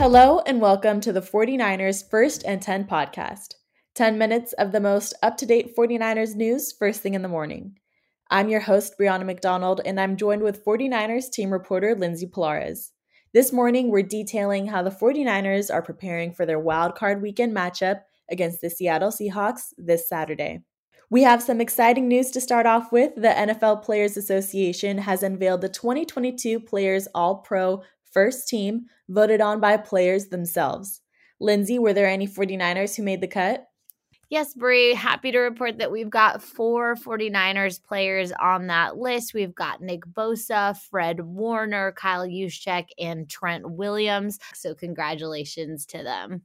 Hello, and welcome to the 49ers First and 10 podcast 10 minutes of the most up to date 49ers news first thing in the morning. I'm your host, Brianna McDonald, and I'm joined with 49ers team reporter Lindsay Polares. This morning, we're detailing how the 49ers are preparing for their wild card weekend matchup against the Seattle Seahawks this Saturday. We have some exciting news to start off with. The NFL Players Association has unveiled the 2022 Players All Pro First Team, voted on by players themselves. Lindsay, were there any 49ers who made the cut? Yes, Brie, happy to report that we've got four 49ers players on that list. We've got Nick Bosa, Fred Warner, Kyle Juszczyk, and Trent Williams. So, congratulations to them.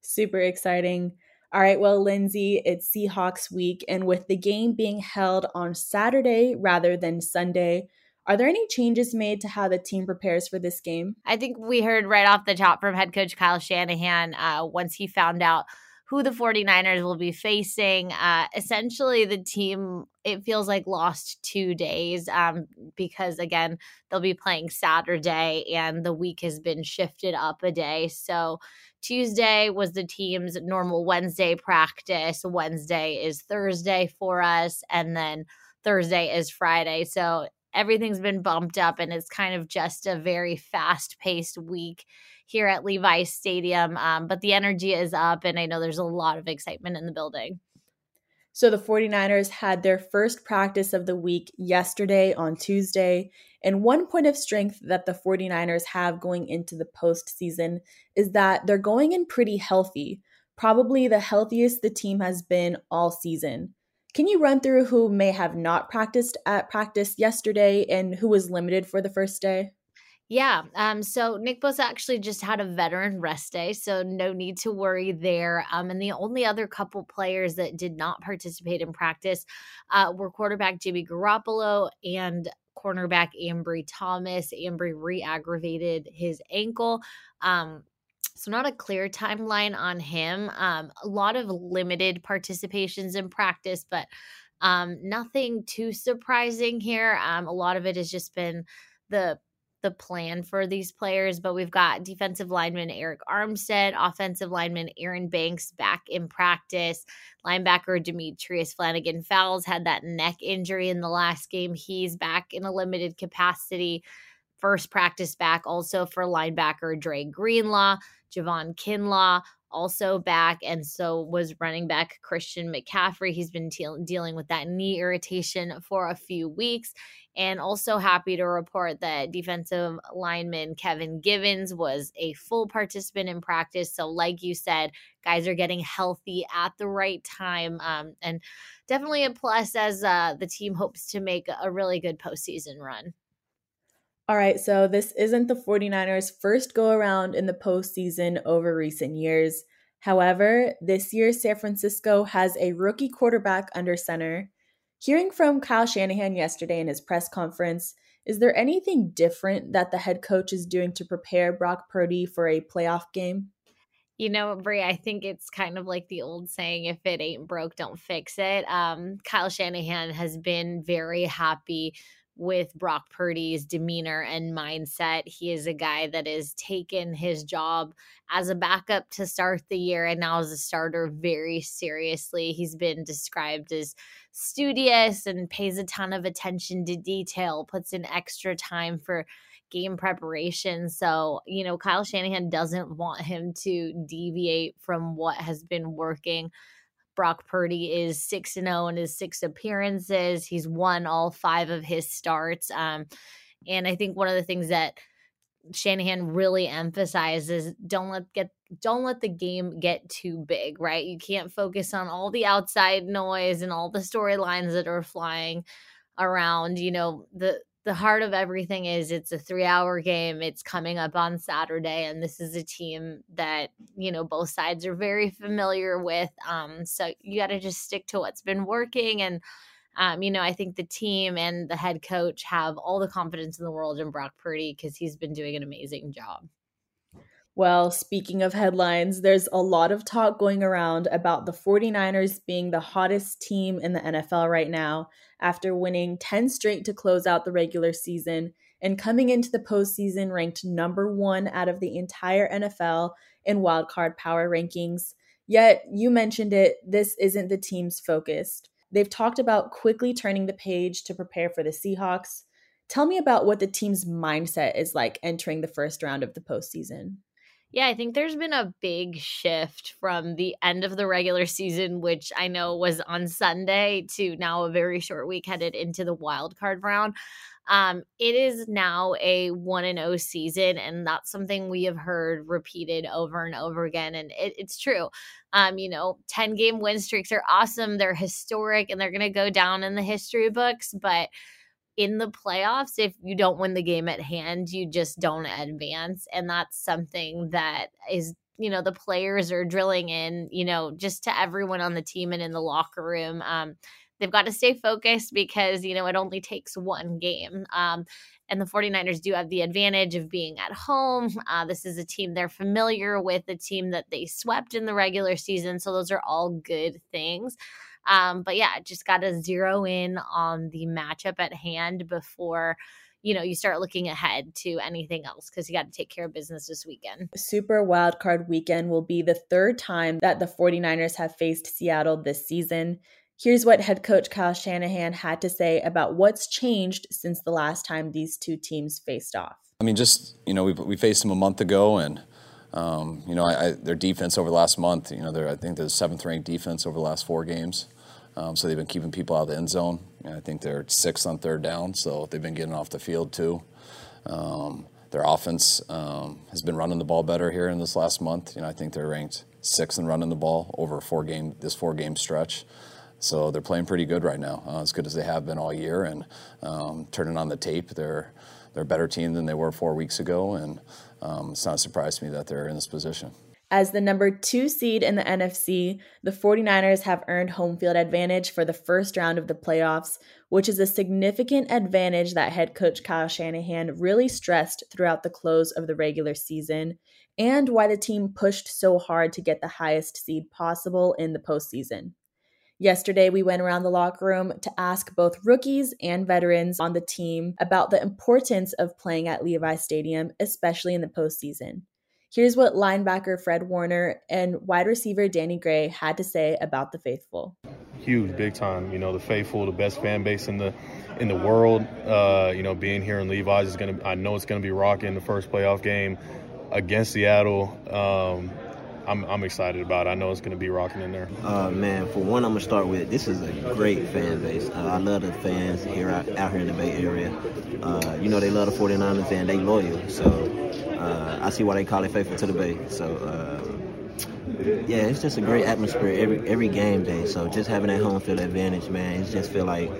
Super exciting. All right, well, Lindsay, it's Seahawks week, and with the game being held on Saturday rather than Sunday, are there any changes made to how the team prepares for this game? I think we heard right off the top from head coach Kyle Shanahan uh, once he found out who the 49ers will be facing. Uh, essentially, the team, it feels like lost two days um, because, again, they'll be playing Saturday and the week has been shifted up a day. So, Tuesday was the team's normal Wednesday practice. Wednesday is Thursday for us. And then Thursday is Friday. So, everything's been bumped up and it's kind of just a very fast paced week here at Levi's Stadium. Um, but the energy is up, and I know there's a lot of excitement in the building. So the 49ers had their first practice of the week yesterday on Tuesday. And one point of strength that the 49ers have going into the postseason is that they're going in pretty healthy, probably the healthiest the team has been all season. Can you run through who may have not practiced at practice yesterday and who was limited for the first day? Yeah. Um, so Nick Bosa actually just had a veteran rest day, so no need to worry there. Um, and the only other couple players that did not participate in practice uh, were quarterback Jimmy Garoppolo and cornerback Ambry Thomas. Ambry re aggravated his ankle. Um, so, not a clear timeline on him. Um, a lot of limited participations in practice, but um, nothing too surprising here. Um, a lot of it has just been the the plan for these players, but we've got defensive lineman Arik Armstead, offensive lineman Aaron Banks back in practice, linebacker Demetrius Flannigan Fowles had that neck injury in the last game. He's back in a limited capacity. First practice back also for linebacker Dre Greenlaw, Javon Kinlaw also back, and so was running back Christian McCaffrey. He's been te- dealing with that knee irritation for a few weeks. And also happy to report that defensive lineman Kevin Givens was a full participant in practice. So, like you said, guys are getting healthy at the right time. Um, and definitely a plus as uh, the team hopes to make a really good postseason run. All right, so this isn't the 49ers' first go around in the postseason over recent years. However, this year San Francisco has a rookie quarterback under center. Hearing from Kyle Shanahan yesterday in his press conference, is there anything different that the head coach is doing to prepare Brock Purdy for a playoff game? You know, Brie, I think it's kind of like the old saying, if it ain't broke, don't fix it. Um, Kyle Shanahan has been very happy with Brock Purdy's demeanor and mindset. He is a guy that has taken his job as a backup to start the year and now as a starter very seriously. He's been described as studious and pays a ton of attention to detail, puts in extra time for game preparation. So, you know, Kyle Shanahan doesn't want him to deviate from what has been working Brock Purdy is 6 and 0 in his six appearances. He's won all five of his starts. Um, and I think one of the things that Shanahan really emphasizes don't let get don't let the game get too big, right? You can't focus on all the outside noise and all the storylines that are flying around. You know, the the heart of everything is it's a three hour game. It's coming up on Saturday, and this is a team that, you know, both sides are very familiar with. Um, so you got to just stick to what's been working. And, um, you know, I think the team and the head coach have all the confidence in the world in Brock Purdy because he's been doing an amazing job. Well, speaking of headlines, there's a lot of talk going around about the 49ers being the hottest team in the NFL right now after winning 10 straight to close out the regular season and coming into the postseason ranked number one out of the entire NFL in wildcard power rankings. Yet, you mentioned it, this isn't the team's focus. They've talked about quickly turning the page to prepare for the Seahawks. Tell me about what the team's mindset is like entering the first round of the postseason. Yeah, I think there's been a big shift from the end of the regular season, which I know was on Sunday, to now a very short week headed into the wild card round. Um, it is now a one and O oh season, and that's something we have heard repeated over and over again. And it, it's true. Um, you know, 10 game win streaks are awesome, they're historic, and they're going to go down in the history books. But in the playoffs, if you don't win the game at hand, you just don't advance. And that's something that is, you know, the players are drilling in, you know, just to everyone on the team and in the locker room. Um, they've got to stay focused because, you know, it only takes one game. Um, and the 49ers do have the advantage of being at home. Uh, this is a team they're familiar with, a team that they swept in the regular season. So those are all good things. Um, but yeah, just got to zero in on the matchup at hand before you know you start looking ahead to anything else because you got to take care of business this weekend. Super wild card weekend will be the third time that the 49ers have faced seattle this season. Here's what head coach kyle shanahan had to say about what's changed since the last time these two teams faced off. I mean just you know we, we faced them a month ago and um, you know, I, I, their defense over the last month, you know, they're, I think they're the seventh ranked defense over the last four games. Um, so they've been keeping people out of the end zone. And I think they're sixth on third down, so they've been getting off the field too. Um, their offense um, has been running the ball better here in this last month. You know, I think they're ranked sixth in running the ball over four game this four game stretch. So they're playing pretty good right now, uh, as good as they have been all year. And um, turning on the tape, they're they're a better team than they were four weeks ago, and um, it's not a surprise to me that they're in this position. As the number two seed in the NFC, the 49ers have earned home field advantage for the first round of the playoffs, which is a significant advantage that head coach Kyle Shanahan really stressed throughout the close of the regular season, and why the team pushed so hard to get the highest seed possible in the postseason. Yesterday, we went around the locker room to ask both rookies and veterans on the team about the importance of playing at Levi Stadium, especially in the postseason. Here's what linebacker Fred Warner and wide receiver Danny Gray had to say about the faithful. Huge, big time. You know, the faithful, the best fan base in the in the world. Uh, you know, being here in Levi's is gonna. I know it's gonna be rocking the first playoff game against Seattle. Um, I'm, I'm excited about it. I know it's going to be rocking in there. Uh, man, for one, I'm going to start with this is a great fan base. Uh, I love the fans here out, out, here in the Bay Area. Uh, you know, they love the 49ers and they loyal. So uh, I see why they call it faithful to the Bay. So, uh, yeah, it's just a great atmosphere every every game day. So just having that home field advantage, man, it just feel like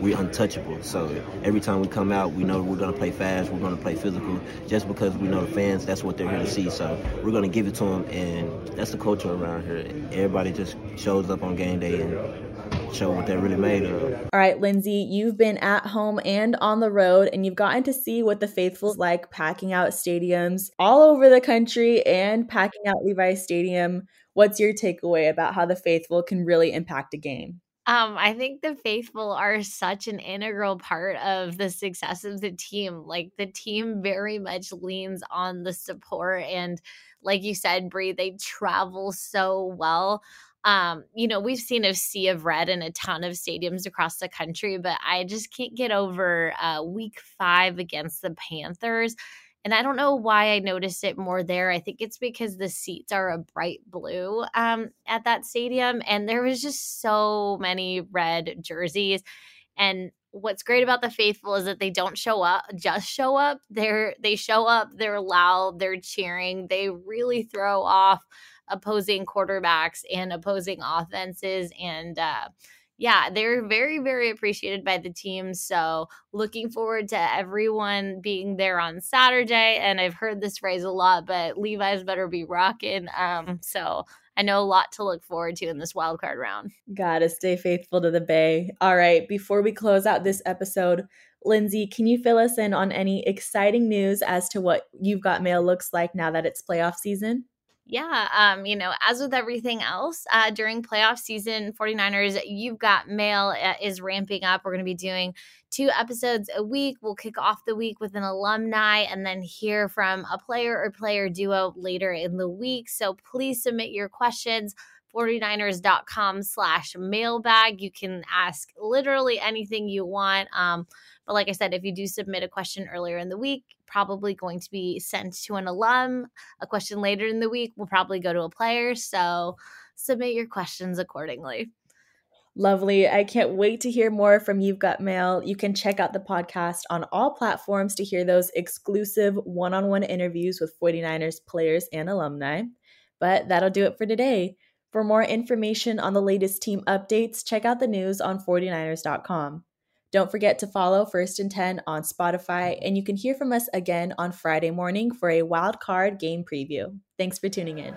we're untouchable. So every time we come out, we know we're going to play fast, we're going to play physical, just because we know the fans, that's what they're here to see. So we're going to give it to them, and that's the culture around here. Everybody just shows up on game day and show what they're really made of. All right, Lindsay, you've been at home and on the road, and you've gotten to see what the faithful's like packing out stadiums all over the country and packing out Levi Stadium. What's your takeaway about how the faithful can really impact a game? Um, I think the faithful are such an integral part of the success of the team. Like the team very much leans on the support and like you said, Brie, they travel so well. Um, you know, we've seen a sea of red in a ton of stadiums across the country, but I just can't get over uh, week five against the Panthers and I don't know why I noticed it more there. I think it's because the seats are a bright blue um, at that stadium, and there was just so many red jerseys. And what's great about the faithful is that they don't show up, just show up. They're they show up. They're loud. They're cheering. They really throw off opposing quarterbacks and opposing offenses, and uh, yeah, they're very, very appreciated by the team. So looking forward to everyone being there on Saturday. And I've heard this phrase a lot, but Levi's better be rocking. Um, so I know a lot to look forward to in this wild card round. Gotta stay faithful to the Bay. All right, before we close out this episode, Lindsay, can you fill us in on any exciting news as to what You've Got Mail looks like now that it's playoff season? Yeah, um, you know, as with everything else, uh, during playoff season, 49ers, you've got mail uh, is ramping up. We're going to be doing two episodes a week. We'll kick off the week with an alumni and then hear from a player or player duo later in the week. So please submit your questions. 49ers.com slash mailbag. You can ask literally anything you want. Um, but like I said, if you do submit a question earlier in the week, probably going to be sent to an alum. A question later in the week will probably go to a player. So submit your questions accordingly. Lovely. I can't wait to hear more from You've Got Mail. You can check out the podcast on all platforms to hear those exclusive one on one interviews with 49ers players and alumni. But that'll do it for today. For more information on the latest team updates, check out the news on 49ers.com. Don't forget to follow First and 10 on Spotify, and you can hear from us again on Friday morning for a wild card game preview. Thanks for tuning in.